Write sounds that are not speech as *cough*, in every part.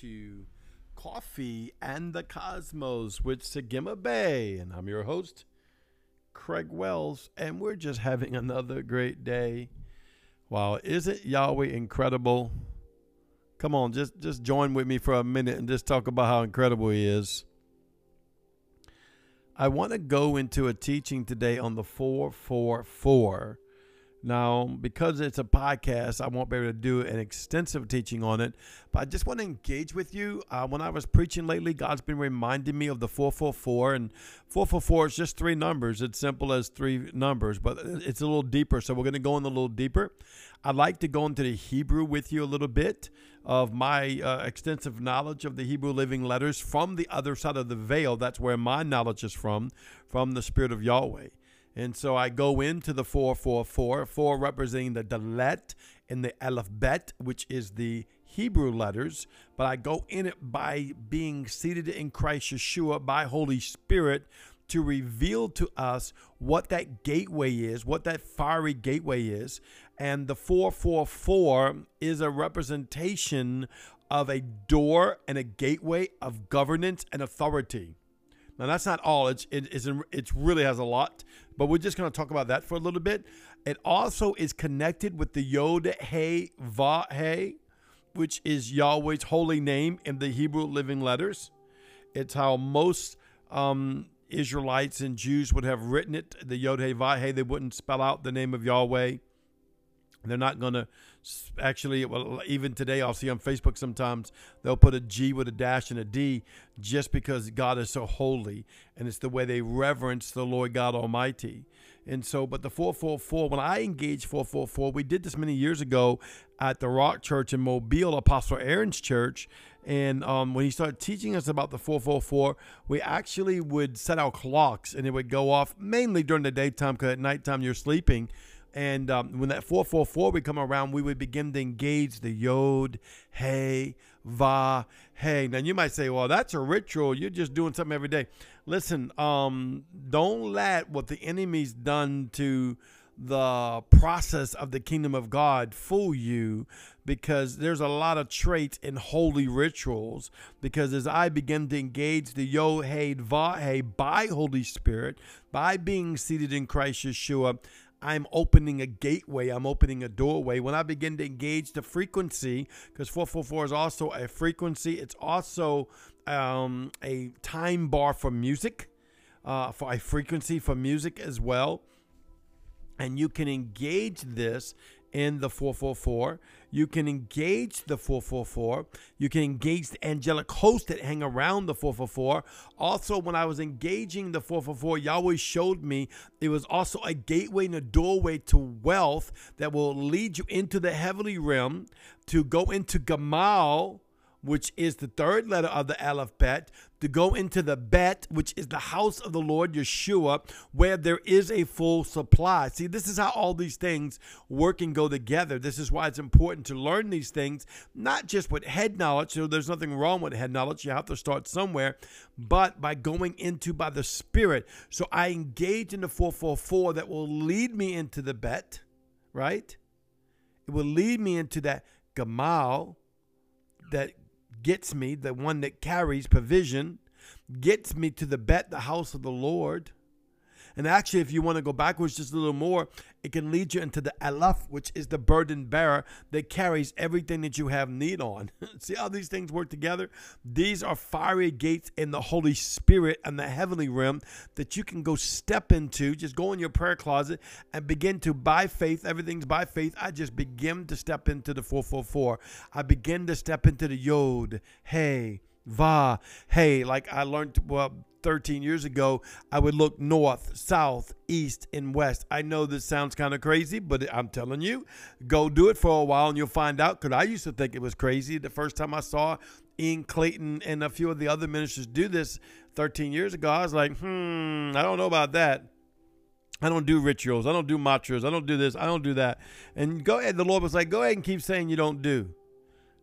to Coffee and the Cosmos with Sagima Bay. And I'm your host, Craig Wells. And we're just having another great day. Wow, isn't Yahweh incredible? Come on, just, just join with me for a minute and just talk about how incredible He is. I want to go into a teaching today on the 444 now, because it's a podcast, I won't be able to do an extensive teaching on it, but I just want to engage with you. Uh, when I was preaching lately, God's been reminding me of the 444, and 444 is just three numbers. It's simple as three numbers, but it's a little deeper. So we're going to go in a little deeper. I'd like to go into the Hebrew with you a little bit of my uh, extensive knowledge of the Hebrew living letters from the other side of the veil. That's where my knowledge is from, from the Spirit of Yahweh. And so I go into the 444, 4 representing the Dalet and the Aleph Bet, which is the Hebrew letters, but I go in it by being seated in Christ Yeshua by Holy Spirit to reveal to us what that gateway is, what that fiery gateway is. And the 444 is a representation of a door and a gateway of governance and authority. Now that's not all. It's it is it really has a lot, but we're just going to talk about that for a little bit. It also is connected with the Yod He Va He, which is Yahweh's holy name in the Hebrew living letters. It's how most um, Israelites and Jews would have written it. The Yod He Va He. They wouldn't spell out the name of Yahweh. They're not going to actually, well, even today, I'll see on Facebook sometimes they'll put a G with a dash and a D just because God is so holy. And it's the way they reverence the Lord God Almighty. And so, but the 444, when I engaged 444, we did this many years ago at the Rock Church in Mobile, Apostle Aaron's church. And um, when he started teaching us about the 444, we actually would set our clocks and it would go off mainly during the daytime because at nighttime you're sleeping. And um, when that 444 would come around, we would begin to engage the Yod, Hey, Va, Hey. Now you might say, well, that's a ritual. You're just doing something every day. Listen, um, don't let what the enemy's done to the process of the kingdom of God fool you because there's a lot of traits in holy rituals. Because as I begin to engage the Yohed Vahe by Holy Spirit, by being seated in Christ Yeshua, I'm opening a gateway, I'm opening a doorway. When I begin to engage the frequency, because 444 is also a frequency, it's also um, a time bar for music, uh, for a frequency for music as well. And you can engage this in the 444. You can engage the 444. You can engage the angelic hosts that hang around the 444. Also, when I was engaging the 444, Yahweh showed me it was also a gateway and a doorway to wealth that will lead you into the heavenly realm to go into Gamal which is the third letter of the alphabet, to go into the Bet, which is the house of the Lord Yeshua, where there is a full supply. See, this is how all these things work and go together. This is why it's important to learn these things, not just with head knowledge. So there's nothing wrong with head knowledge. You have to start somewhere, but by going into by the Spirit. So I engage in the 444 that will lead me into the Bet, right? It will lead me into that Gamal that gets me, the one that carries provision, gets me to the bet, the house of the Lord. And actually, if you want to go backwards just a little more, it can lead you into the Aleph, which is the burden bearer that carries everything that you have need on. *laughs* See how these things work together? These are fiery gates in the Holy Spirit and the heavenly realm that you can go step into. Just go in your prayer closet and begin to, by faith, everything's by faith. I just begin to step into the 444. I begin to step into the Yod, Hey, Va, Hey, like I learned, well, 13 years ago, I would look north, south, east, and west. I know this sounds kind of crazy, but I'm telling you, go do it for a while and you'll find out. Because I used to think it was crazy. The first time I saw Ian Clayton and a few of the other ministers do this 13 years ago, I was like, hmm, I don't know about that. I don't do rituals. I don't do mantras. I don't do this. I don't do that. And go ahead. The Lord was like, go ahead and keep saying you don't do.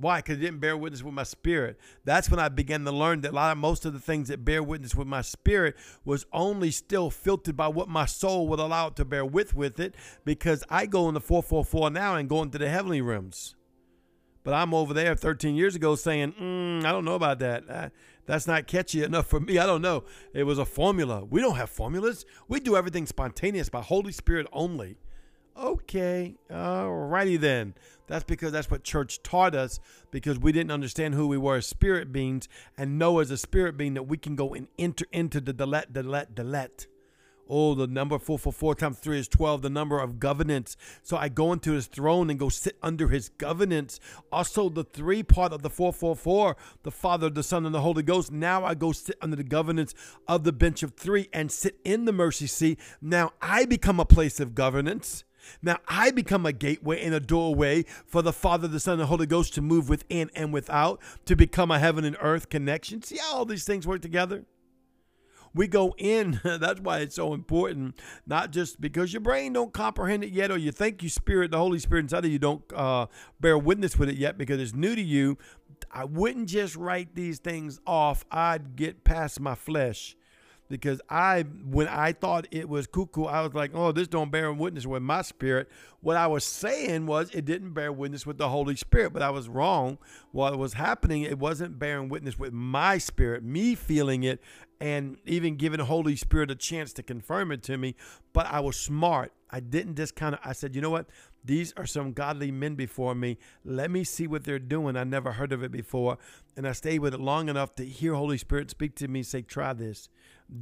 Why? Because it didn't bear witness with my spirit. That's when I began to learn that a lot of most of the things that bear witness with my spirit was only still filtered by what my soul would allow it to bear with with it. Because I go in the 444 now and go into the heavenly realms. But I'm over there 13 years ago saying, mm, I don't know about that. That's not catchy enough for me. I don't know. It was a formula. We don't have formulas. We do everything spontaneous by Holy Spirit only. Okay, alrighty then. That's because that's what church taught us because we didn't understand who we were as spirit beings and know as a spirit being that we can go and enter into the delet, delet, delet. Oh, the number 444 times 3 is 12, the number of governance. So I go into his throne and go sit under his governance. Also, the three part of the 444, the Father, the Son, and the Holy Ghost. Now I go sit under the governance of the bench of three and sit in the mercy seat. Now I become a place of governance. Now I become a gateway and a doorway for the Father, the Son, and the Holy Ghost to move within and without, to become a heaven and earth connection. See how all these things work together? we go in *laughs* that's why it's so important not just because your brain don't comprehend it yet or you think you spirit the holy spirit inside of you don't uh, bear witness with it yet because it's new to you i wouldn't just write these things off i'd get past my flesh because I when I thought it was cuckoo, I was like, oh, this don't bear witness with my spirit. What I was saying was it didn't bear witness with the Holy Spirit, but I was wrong. What was happening, it wasn't bearing witness with my spirit, me feeling it, and even giving Holy Spirit a chance to confirm it to me. But I was smart. I didn't kind of I said, you know what? These are some godly men before me. Let me see what they're doing. I never heard of it before. And I stayed with it long enough to hear Holy Spirit speak to me, say, try this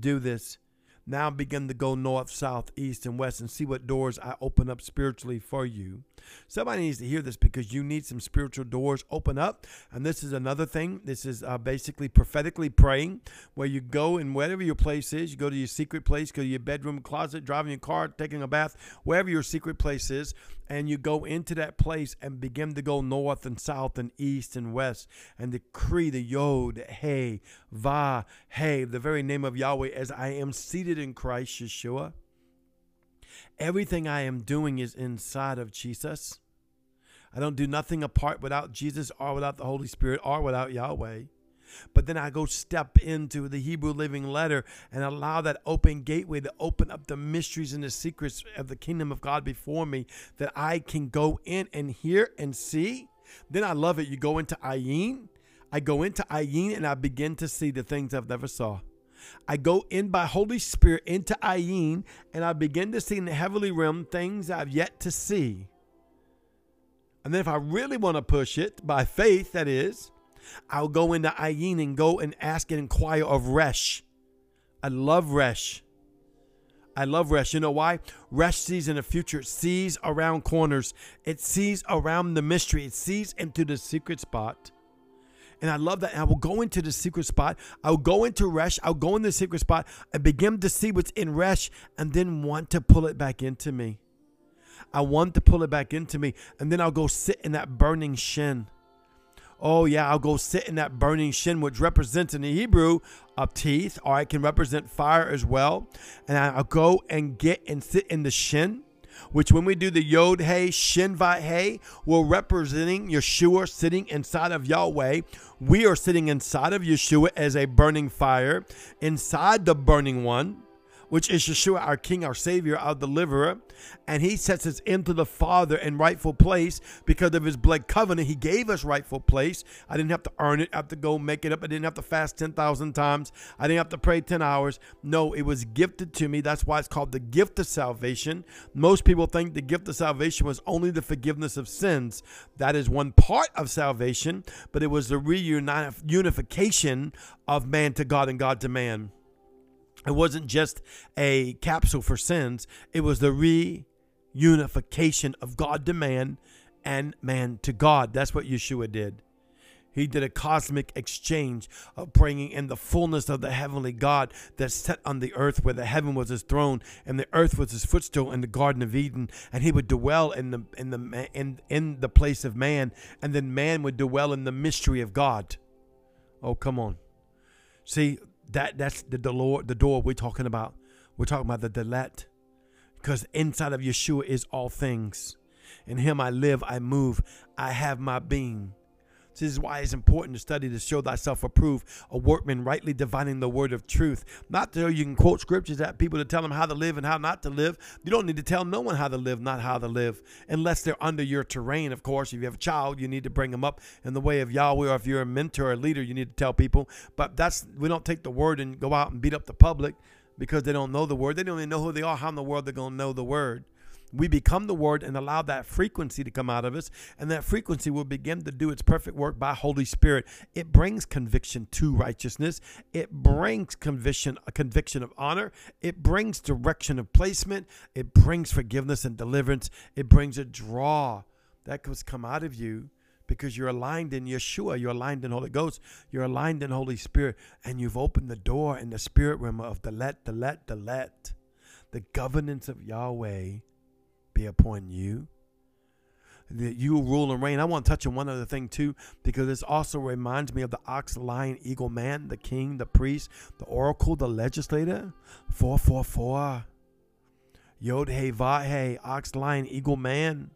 do this. Now begin to go north, south, east, and west and see what doors I open up spiritually for you. Somebody needs to hear this because you need some spiritual doors open up. And this is another thing. This is uh, basically prophetically praying, where you go and wherever your place is, you go to your secret place, go to your bedroom, closet, driving your car, taking a bath, wherever your secret place is, and you go into that place and begin to go north and south and east and west and decree the Yod, Hey, Va, Hey, the very name of Yahweh, as I am seated in Christ Yeshua. Everything I am doing is inside of Jesus. I don't do nothing apart without Jesus or without the Holy Spirit or without Yahweh. But then I go step into the Hebrew living letter and allow that open gateway to open up the mysteries and the secrets of the kingdom of God before me that I can go in and hear and see. Then I love it. You go into Ayin. I go into Ayin and I begin to see the things I've never saw. I go in by Holy Spirit into Ayin and I begin to see in the heavenly realm things I've yet to see. And then if I really want to push it by faith, that is, I'll go into Ayin and go and ask and inquire of Resh. I love Resh. I love Resh. You know why? Resh sees in the future, it sees around corners, it sees around the mystery, it sees into the secret spot. And I love that. And I will go into the secret spot. I'll go into Resh. I'll go in the secret spot and begin to see what's in Resh and then want to pull it back into me. I want to pull it back into me. And then I'll go sit in that burning shin. Oh, yeah, I'll go sit in that burning shin, which represents in the Hebrew of teeth, or I can represent fire as well. And I'll go and get and sit in the shin which when we do the Yod Hey Shin Vai Hey, we're representing Yeshua sitting inside of Yahweh. We are sitting inside of Yeshua as a burning fire, inside the burning one which is Yeshua, our King, our Savior, our Deliverer. And He sets us into the Father in rightful place because of His blood covenant. He gave us rightful place. I didn't have to earn it, I have to go make it up. I didn't have to fast 10,000 times. I didn't have to pray 10 hours. No, it was gifted to me. That's why it's called the gift of salvation. Most people think the gift of salvation was only the forgiveness of sins. That is one part of salvation, but it was the reunification of man to God and God to man. It wasn't just a capsule for sins, it was the reunification of God to man and man to God. That's what Yeshua did. He did a cosmic exchange of bringing in the fullness of the heavenly God that sat on the earth where the heaven was his throne and the earth was his footstool in the Garden of Eden. And he would dwell in the in the in, in the place of man, and then man would dwell in the mystery of God. Oh, come on. See, that that's the, the Lord, the door we're talking about. We're talking about the delet. Because inside of Yeshua is all things. In him I live, I move, I have my being. This is why it's important to study to show thyself approved, a workman rightly dividing the word of truth. Not so you can quote scriptures at people to tell them how to live and how not to live. You don't need to tell no one how to live, not how to live, unless they're under your terrain, of course. If you have a child, you need to bring them up in the way of Yahweh, or if you're a mentor or leader, you need to tell people. But that's we don't take the word and go out and beat up the public because they don't know the word. They don't even know who they are. How in the world they're to know the word? We become the word and allow that frequency to come out of us and that frequency will begin to do its perfect work by holy spirit. It brings conviction to righteousness. It brings conviction a conviction of honor. It brings direction of placement. It brings forgiveness and deliverance. It brings a draw that could come out of you because you're aligned in Yeshua, you're aligned in Holy Ghost, you're aligned in Holy Spirit, and you've opened the door in the spirit realm of the let, the let, the let, the governance of Yahweh be upon you. That you rule and reign. I want to touch on one other thing too, because this also reminds me of the ox, lion, eagle, man, the king, the priest, the oracle, the legislator. Four, four, four. Yod, hey, va, hey, ox, lion, eagle, man.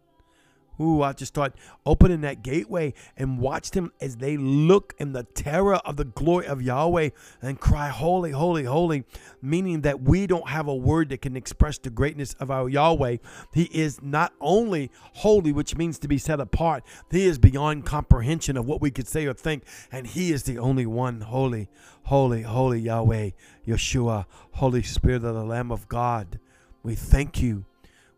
Ooh, I just start opening that gateway and watch them as they look in the terror of the glory of Yahweh and cry, Holy, holy, holy, meaning that we don't have a word that can express the greatness of our Yahweh. He is not only holy, which means to be set apart, He is beyond comprehension of what we could say or think, and He is the only one holy, holy, holy Yahweh, Yeshua, Holy Spirit of the Lamb of God. We thank you.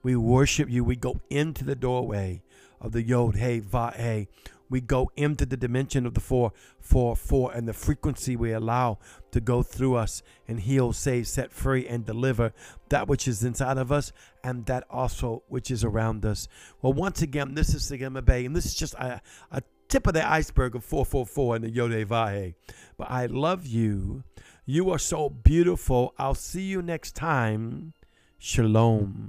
We worship you. We go into the doorway of the Yod, Hey, Va, Hey. We go into the dimension of the four, four, four, and the frequency we allow to go through us and heal, save, set free, and deliver that which is inside of us and that also which is around us. Well, once again, this is Sigma Bay, and this is just a, a tip of the iceberg of 444 and the Yod Vahe. But I love you. You are so beautiful. I'll see you next time. Shalom.